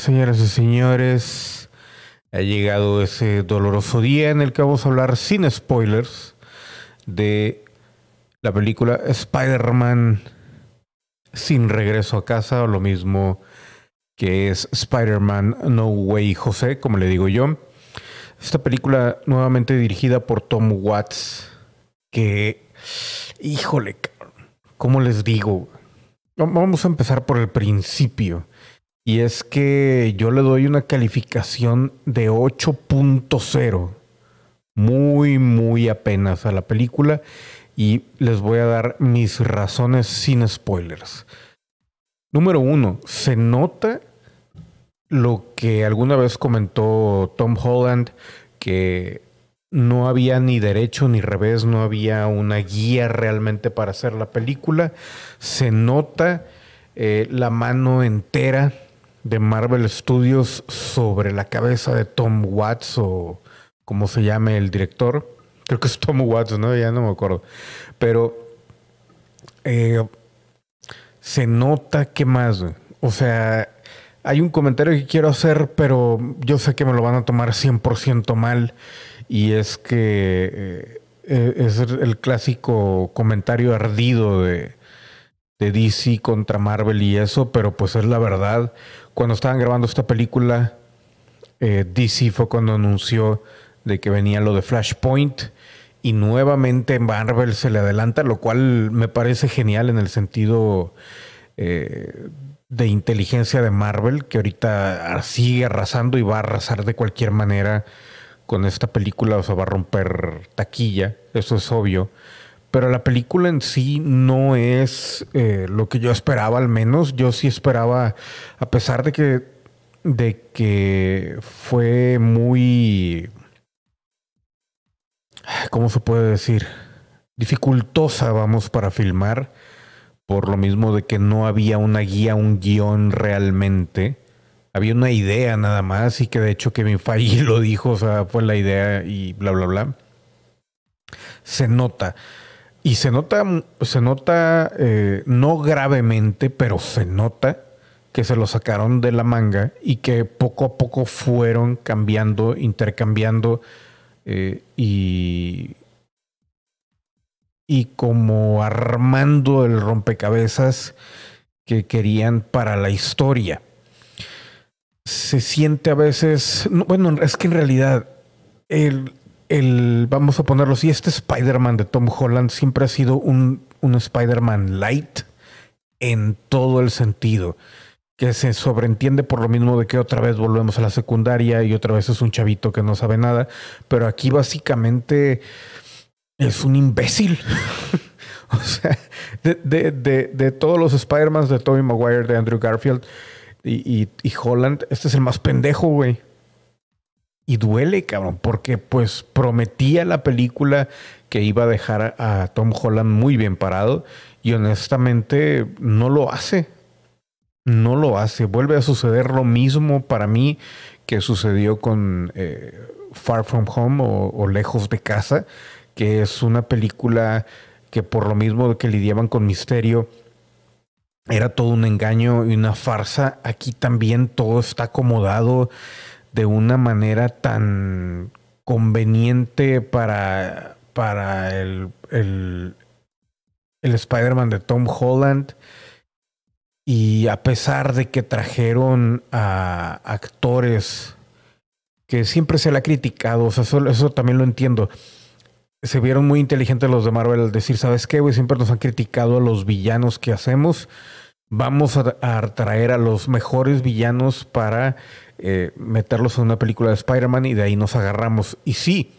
señoras y señores, ha llegado ese doloroso día en el que vamos a hablar sin spoilers de la película Spider-Man sin regreso a casa o lo mismo que es Spider-Man No Way José, como le digo yo. Esta película nuevamente dirigida por Tom Watts, que, híjole, ¿cómo les digo? Vamos a empezar por el principio. Y es que yo le doy una calificación de 8.0. Muy, muy apenas a la película. Y les voy a dar mis razones sin spoilers. Número uno, se nota lo que alguna vez comentó Tom Holland, que no había ni derecho ni revés, no había una guía realmente para hacer la película. Se nota eh, la mano entera de Marvel Studios sobre la cabeza de Tom Watts o como se llame el director. Creo que es Tom Watts, ¿no? Ya no me acuerdo. Pero eh, se nota que más, o sea, hay un comentario que quiero hacer, pero yo sé que me lo van a tomar 100% mal y es que eh, eh, es el clásico comentario ardido de, de DC contra Marvel y eso, pero pues es la verdad cuando estaban grabando esta película, eh, DC fue cuando anunció de que venía lo de Flashpoint y nuevamente Marvel se le adelanta, lo cual me parece genial en el sentido eh, de inteligencia de Marvel, que ahorita sigue arrasando y va a arrasar de cualquier manera con esta película, o sea, va a romper taquilla, eso es obvio. Pero la película en sí no es eh, lo que yo esperaba, al menos. Yo sí esperaba, a pesar de que, de que fue muy. ¿Cómo se puede decir? Dificultosa, vamos, para filmar. Por lo mismo de que no había una guía, un guion realmente. Había una idea nada más y que de hecho Kevin Feige lo dijo, o sea, fue la idea y bla, bla, bla. Se nota. Y se nota, se nota eh, no gravemente, pero se nota que se lo sacaron de la manga y que poco a poco fueron cambiando, intercambiando eh, y, y como armando el rompecabezas que querían para la historia. Se siente a veces, bueno, es que en realidad el, el, vamos a ponerlo así, este Spider-Man de Tom Holland siempre ha sido un, un Spider-Man light en todo el sentido, que se sobreentiende por lo mismo de que otra vez volvemos a la secundaria y otra vez es un chavito que no sabe nada, pero aquí básicamente es un imbécil. o sea, de, de, de, de todos los Spider-Man de Tobey Maguire, de Andrew Garfield y, y, y Holland, este es el más pendejo, güey. Y duele, cabrón, porque pues prometía la película que iba a dejar a Tom Holland muy bien parado y honestamente no lo hace. No lo hace. Vuelve a suceder lo mismo para mí que sucedió con eh, Far From Home o, o, Lejos de Casa, que es una película que por lo mismo que lidiaban con misterio, era todo un engaño y una farsa. Aquí también todo está acomodado de una manera tan conveniente para, para el, el, el Spider-Man de Tom Holland. Y a pesar de que trajeron a actores que siempre se le ha criticado, o sea, eso, eso también lo entiendo. Se vieron muy inteligentes los de Marvel al decir, ¿sabes qué, güey? Siempre nos han criticado a los villanos que hacemos. Vamos a, traer a los mejores villanos para eh, meterlos en una película de Spider-Man y de ahí nos agarramos. Y sí,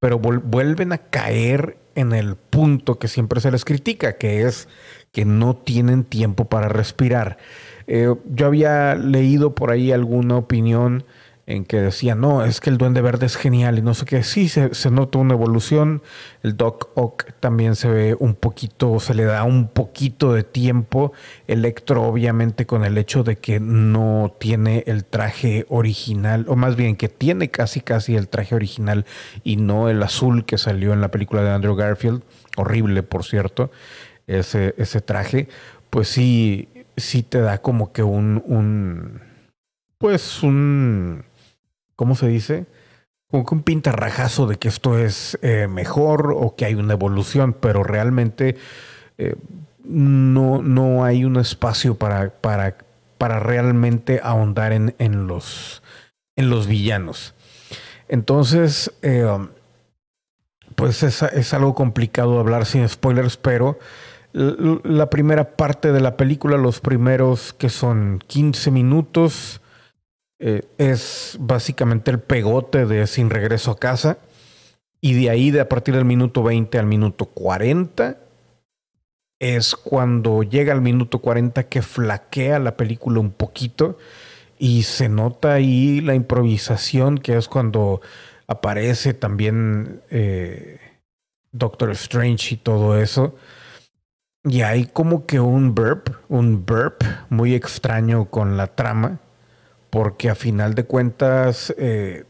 pero vuelven a caer en el punto que siempre se les critica, que es que no tienen tiempo para respirar. Eh, yo había leído por ahí alguna opinión en que decía, no, es que el Duende Verde es genial y no sé qué. Sí, se, se, nota una evolución. El Doc Ock también se ve un poquito, se le da un poquito de tiempo. Electro, obviamente, con el hecho de que no tiene el traje original, o más bien que tiene casi, casi el traje original y no el azul que salió en la película de Andrew Garfield. Horrible, por cierto, ese, ese traje. Pues sí, sí te da como que un, un pues un, ¿cómo se dice? Como que un pintarrajazo de que esto es eh, mejor o que hay una evolución, pero realmente eh, no, no hay un espacio para, para, para realmente ahondar en, en, los, en los villanos. Entonces, eh, pues es, es, algo complicado hablar sin spoilers, pero la primera parte de la película, los primeros que son 15 minutos, eh, es básicamente el pegote de Sin Regreso a Casa. Y de ahí, de a partir del minuto 20 al minuto 40, es cuando llega al minuto 40 que flaquea la película un poquito y se nota ahí la improvisación, que es cuando aparece también eh, Doctor Strange y todo eso. Y hay como que un burp, un burp muy extraño con la trama porque a final de cuentas, eh,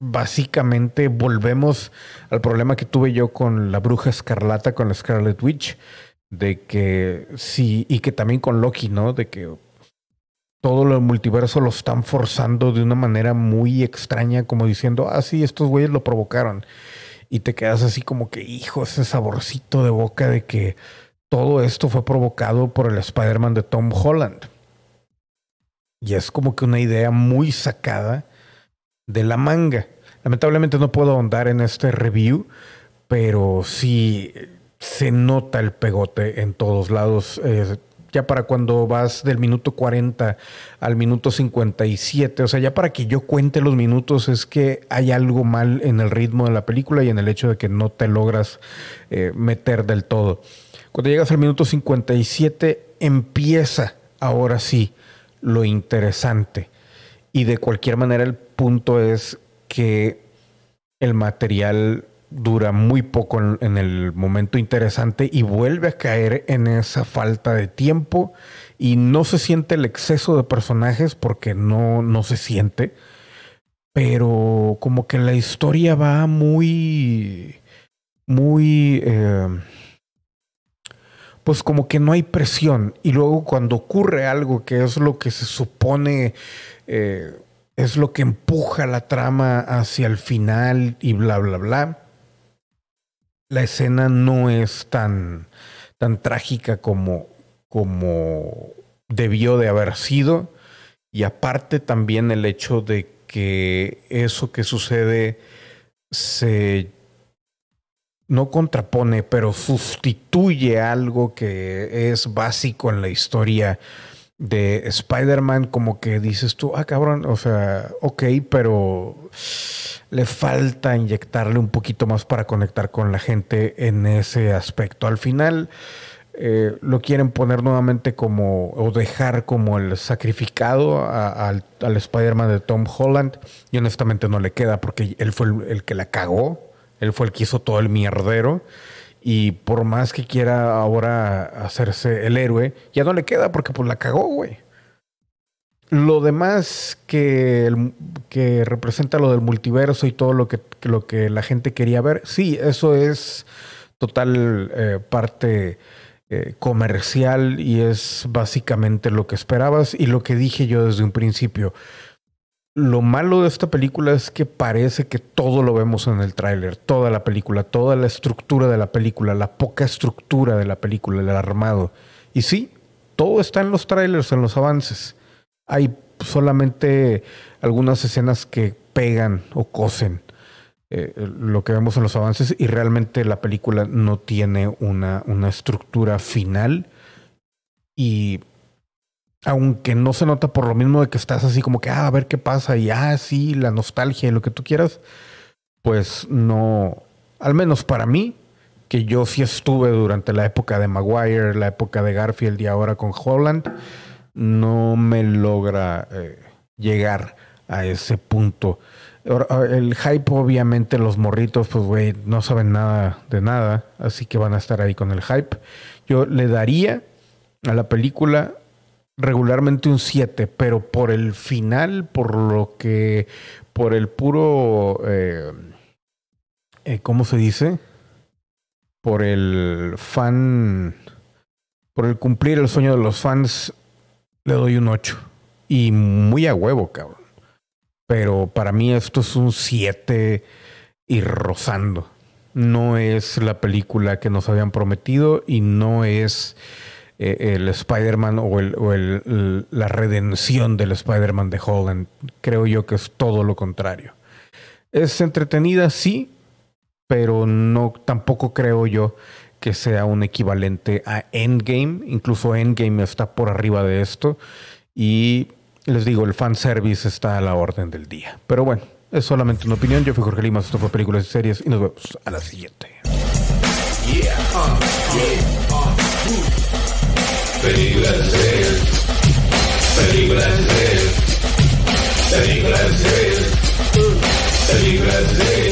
básicamente volvemos al problema que tuve yo con la bruja escarlata, con la Scarlet Witch, de que sí, y que también con Loki, ¿no? De que todo lo multiverso lo están forzando de una manera muy extraña, como diciendo, ah, sí, estos güeyes lo provocaron. Y te quedas así como que, hijo, ese saborcito de boca de que todo esto fue provocado por el Spider-Man de Tom Holland. Y es como que una idea muy sacada de la manga. Lamentablemente no puedo ahondar en este review, pero sí se nota el pegote en todos lados. ya para cuando vas del minuto 40 al minuto 57, o sea, ya para que yo cuente los minutos es que hay algo mal en el ritmo de la película y en el hecho de que no te logras eh, meter del todo. Cuando llegas al minuto 57 empieza ahora sí lo interesante. Y de cualquier manera el punto es que el material dura muy poco en, el momento interesante y vuelve a caer en esa falta de tiempo y no se siente el exceso de personajes porque no, no se siente, pero como que la historia va muy, muy... Eh, pues como que no hay presión. Y luego cuando ocurre algo que es lo que se supone eh, es lo que empuja la trama hacia el final y bla, bla, bla, la escena no es tan, tan trágica como, como debió de haber sido. Y aparte también el hecho de que eso que sucede se no contrapone, pero sustituye algo que es básico en la historia de Spider-Man, como que dices tú, ah, cabrón, o sea, ok, pero le falta inyectarle un poquito más para conectar con la gente en ese aspecto. Al final eh, lo quieren poner nuevamente como, o dejar como el sacrificado al, Spider-Man de Tom Holland, y honestamente no le queda porque él fue el que la cagó él fue el que hizo todo el mierdero. Y por más que quiera ahora hacerse el héroe, ya no le queda porque pues la cagó, güey. Lo demás que, que representa lo del multiverso y todo lo que, lo que la gente quería ver, sí, eso es total eh, parte eh, comercial y es básicamente lo que esperabas y lo que dije yo desde un principio. Lo malo de esta película es que parece que todo lo vemos en el tráiler, toda la película, toda la estructura de la película, la poca estructura de la película, el armado. Y sí, todo está en los trailers, en los avances. Hay solamente algunas escenas que pegan o cosen eh, lo que vemos en los avances y realmente la película no tiene una, una estructura final y aunque no se nota por lo mismo de que estás así como que, ah, a ver qué pasa y, ah, sí, la nostalgia y lo que tú quieras, pues no, al menos para mí, que yo sí estuve durante la época de Maguire, la época de Garfield y ahora con Holland, no me logra eh, llegar a ese punto. El hype, obviamente, los morritos, pues, güey, no saben nada de nada, así que van a estar ahí con el hype. Yo le daría a la película regularmente un 7, pero por el final, por lo que, por el puro, eh, eh, ¿cómo se dice? Por el fan, por el cumplir el sueño de los fans, le doy un 8. y muy a huevo, cabrón. Pero para mí esto es un 7 y rozando. No es la película que nos habían prometido y no es eh, el Spider-Man o, el, la redención del Spider-Man de Holland. Creo yo que es todo lo contrario. Es entretenida, sí, pero no tampoco creo yo que sea un equivalente a Endgame. Incluso Endgame está por arriba de esto. Y les digo, el fanservice está a la orden del día. Pero bueno, es solamente una opinión. Yo fui Jorge Lima, esto fue Películas y Series y nos vemos a la siguiente. Películas de él. Películas de él. Películas de él. Películas de él.